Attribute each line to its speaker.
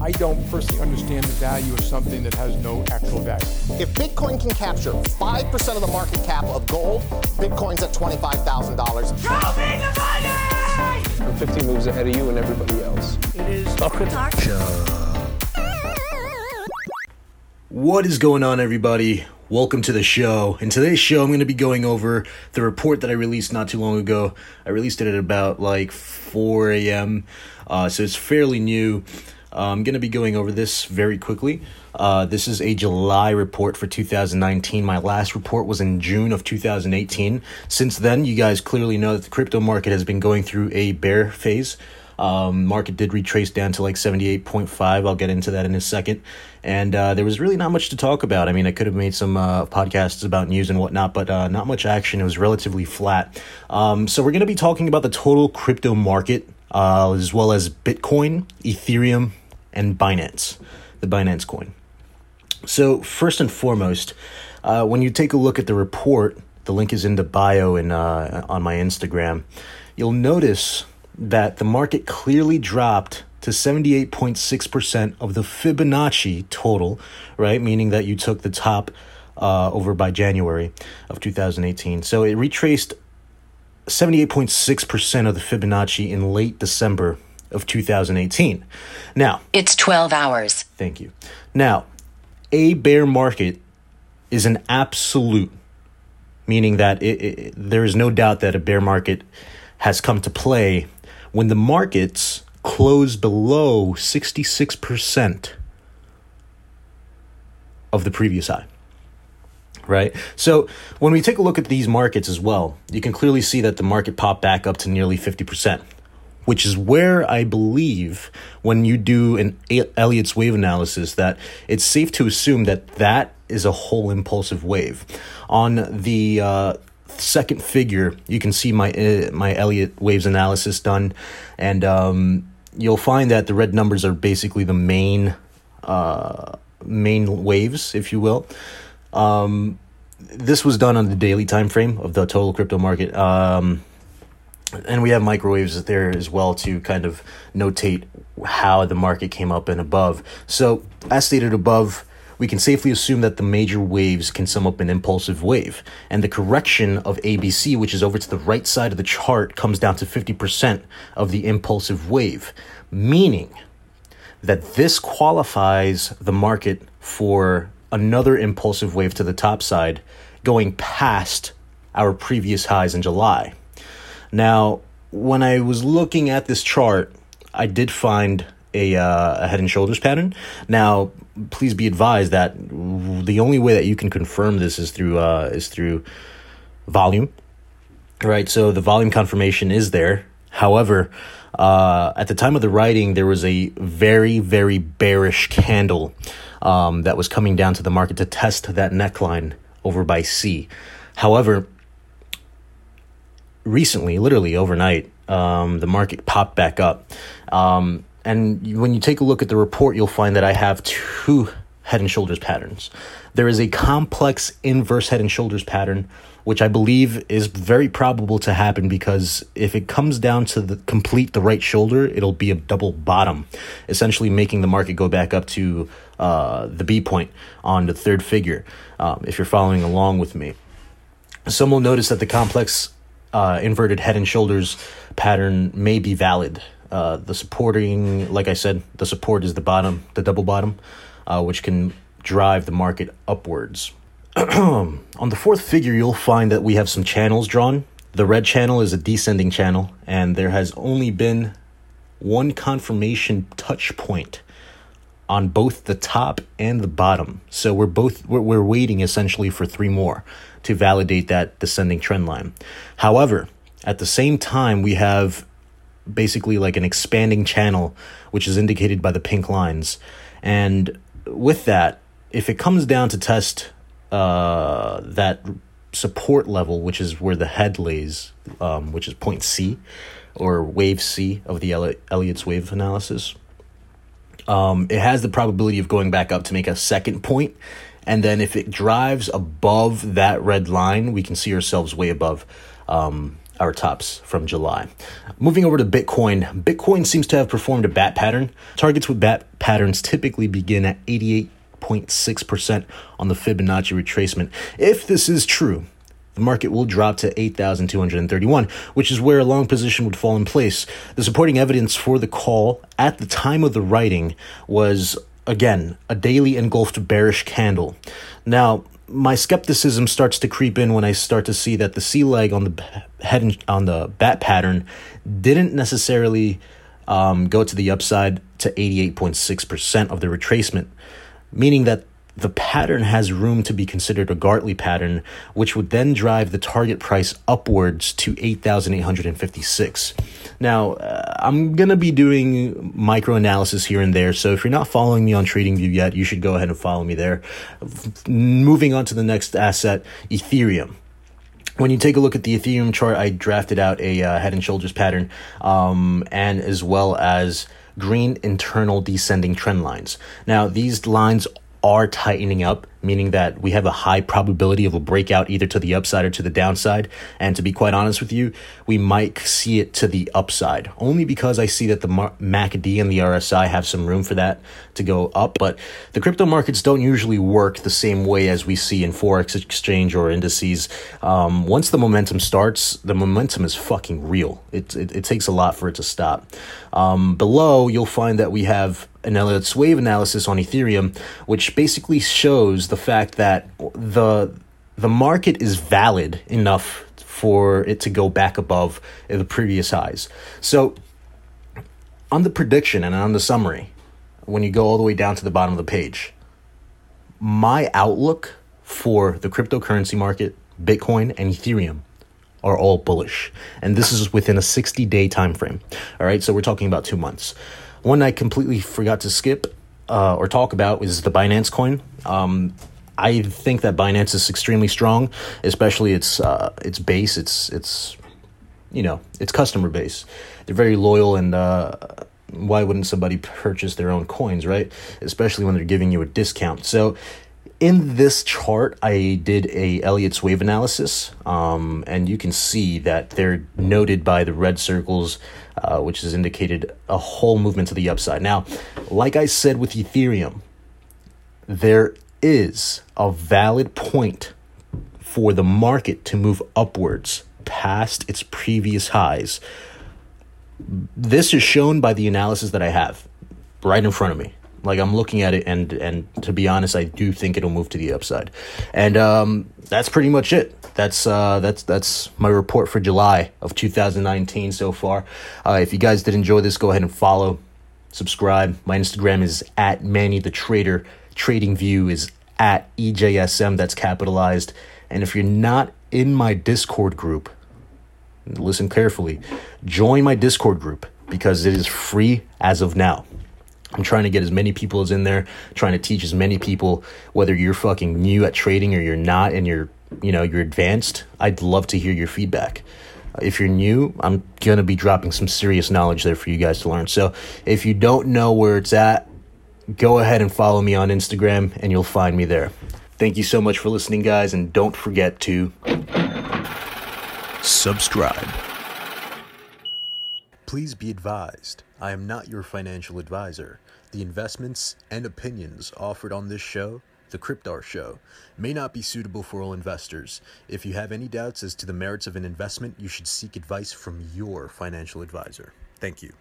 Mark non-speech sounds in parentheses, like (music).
Speaker 1: I don't personally understand the value of something that has no actual value.
Speaker 2: If Bitcoin can capture 5% of the market cap of gold, Bitcoin's at $25,000.
Speaker 3: Show me the money!
Speaker 4: I'm 50 moves ahead of you and everybody else.
Speaker 3: It is production.
Speaker 5: What is going on, everybody? Welcome to the show. In today's show, I'm going to be going over the report that I released not too long ago. I released it at about like 4 a.m., uh, so it's fairly new. I'm going to be going over this very quickly. Uh, this is a July report for 2019. My last report was in June of 2018. Since then, you guys clearly know that the crypto market has been going through a bear phase. Um, market did retrace down to like 78.5. I'll get into that in a second. And uh, there was really not much to talk about. I mean, I could have made some uh, podcasts about news and whatnot, but uh, not much action. It was relatively flat. Um, so we're going to be talking about the total crypto market, uh, as well as Bitcoin, Ethereum, and Binance, the Binance coin. So first and foremost, uh, when you take a look at the report, the link is in the bio and uh, on my Instagram. You'll notice that the market clearly dropped to 78.6% of the Fibonacci total, right? Meaning that you took the top uh, over by January of 2018. So it retraced 78.6% of the Fibonacci in late December of 2018. Now,
Speaker 6: It's 12 hours.
Speaker 5: Thank you. Now, a bear market is an absolute, meaning that it, it, there is no doubt that a bear market has come to play when the markets close below 66% of the previous high. Right? So, when we take a look at these markets as well, you can clearly see that the market popped back up to nearly 50% which is where I believe when you do an Elliott's wave analysis that it's safe to assume that that is a whole impulsive wave. On the uh, second figure, you can see my uh, my Elliott waves analysis done, and um, you'll find that the red numbers are basically the main uh, main waves, if you will. Um, this was done on the daily time frame of the total crypto market. Um, and we have microwaves there as well to kind of notate how the market came up and above. So, as stated above, we can safely assume that the major waves can sum up an impulsive wave. And the correction of ABC, which is over to the right side of the chart, comes down to 50% of the impulsive wave, meaning that this qualifies the market for another impulsive wave to the top side going past our previous highs in July. Now, when I was looking at this chart, I did find a, uh, a head and shoulders pattern. Now, please be advised that the only way that you can confirm this is through uh, is through volume, right? So the volume confirmation is there. However, uh, at the time of the writing, there was a very very bearish candle um, that was coming down to the market to test that neckline over by C. However, recently, literally overnight, um, the market popped back up. Um, and when you take a look at the report, you'll find that I have two head and shoulders patterns. There is a complex inverse head and shoulders pattern, which I believe is very probable to happen because if it comes down to the complete the right shoulder, it'll be a double bottom, essentially making the market go back up to uh, the B point on the third figure. Um, if you're following along with me, some will notice that the complex uh, inverted head and shoulders pattern may be valid. Uh, the supporting, like I said, the support is the bottom, the double bottom, uh, which can drive the market upwards. (clears throat) On the fourth figure, you'll find that we have some channels drawn. The red channel is a descending channel, and there has only been one confirmation touch point on both the top and the bottom. So we're both we're, we're waiting essentially for three more to validate that descending trend line. However, at the same time, we have basically like an expanding channel, which is indicated by the pink lines. And with that, if it comes down to test uh, that support level, which is where the head lays, um, which is point C or wave C of the Elliott's wave analysis, um, it has the probability of going back up to make a second point. And then if it drives above that red line, we can see ourselves way above um, our tops from July. Moving over to Bitcoin, Bitcoin seems to have performed a bat pattern. Targets with bat patterns typically begin at 88.6% on the Fibonacci retracement. If this is true, the market will drop to 8,231, which is where a long position would fall in place. The supporting evidence for the call at the time of the writing was, again, a daily engulfed bearish candle. Now, my skepticism starts to creep in when I start to see that the C leg on the head and, on the bat pattern didn't necessarily um, go to the upside to 88.6% of the retracement, meaning that the pattern has room to be considered a Gartley pattern, which would then drive the target price upwards to 8,856. Now, uh, I'm going to be doing micro analysis here and there, so if you're not following me on TradingView yet, you should go ahead and follow me there. Moving on to the next asset, Ethereum when you take a look at the Ethereum chart, I drafted out a uh, head and shoulders pattern, um, and as well as green internal descending trend lines. Now, these lines are tightening up, meaning that we have a high probability of a breakout either to the upside or to the downside. And to be quite honest with you, we might see it to the upside, only because I see that the MACD and the RSI have some room for that to go up. But the crypto markets don't usually work the same way as we see in Forex exchange or indices. Um, once the momentum starts, the momentum is fucking real. It, it, it takes a lot for it to stop. Um, below, you'll find that we have an Elliott's wave analysis on Ethereum, which basically shows the fact that the the market is valid enough for it to go back above the previous highs. So on the prediction and on the summary, when you go all the way down to the bottom of the page, my outlook for the cryptocurrency market, Bitcoin and Ethereum are all bullish. And this is within a 60 day time frame. All right, so we're talking about two months. One I completely forgot to skip uh, or talk about is the Binance coin. Um, I think that Binance is extremely strong, especially its uh, its base, its its you know its customer base. They're very loyal, and uh, why wouldn't somebody purchase their own coins, right? Especially when they're giving you a discount. So in this chart, I did a Elliott's wave analysis, um, and you can see that they're noted by the red circles, uh, which has indicated a whole movement to the upside. Now, like I said with Ethereum, there is a valid point for the market to move upwards past its previous highs. This is shown by the analysis that I have right in front of me. Like I'm looking at it, and and to be honest, I do think it'll move to the upside, and um, that's pretty much it. That's uh, that's that's my report for July of 2019 so far. Uh, if you guys did enjoy this, go ahead and follow, subscribe. My Instagram is at Manny the Trader. Trading View is at EJSM. That's capitalized. And if you're not in my Discord group, listen carefully. Join my Discord group because it is free as of now. I'm trying to get as many people as in there, trying to teach as many people, whether you're fucking new at trading or you're not and you're, you know, you're advanced. I'd love to hear your feedback. If you're new, I'm going to be dropping some serious knowledge there for you guys to learn. So if you don't know where it's at, go ahead and follow me on Instagram and you'll find me there. Thank you so much for listening, guys, and don't forget to subscribe. Please be advised, I am not your financial advisor. The investments and opinions offered on this show, The Cryptar Show, may not be suitable for all investors. If you have any doubts as to the merits of an investment, you should seek advice from your financial advisor. Thank you.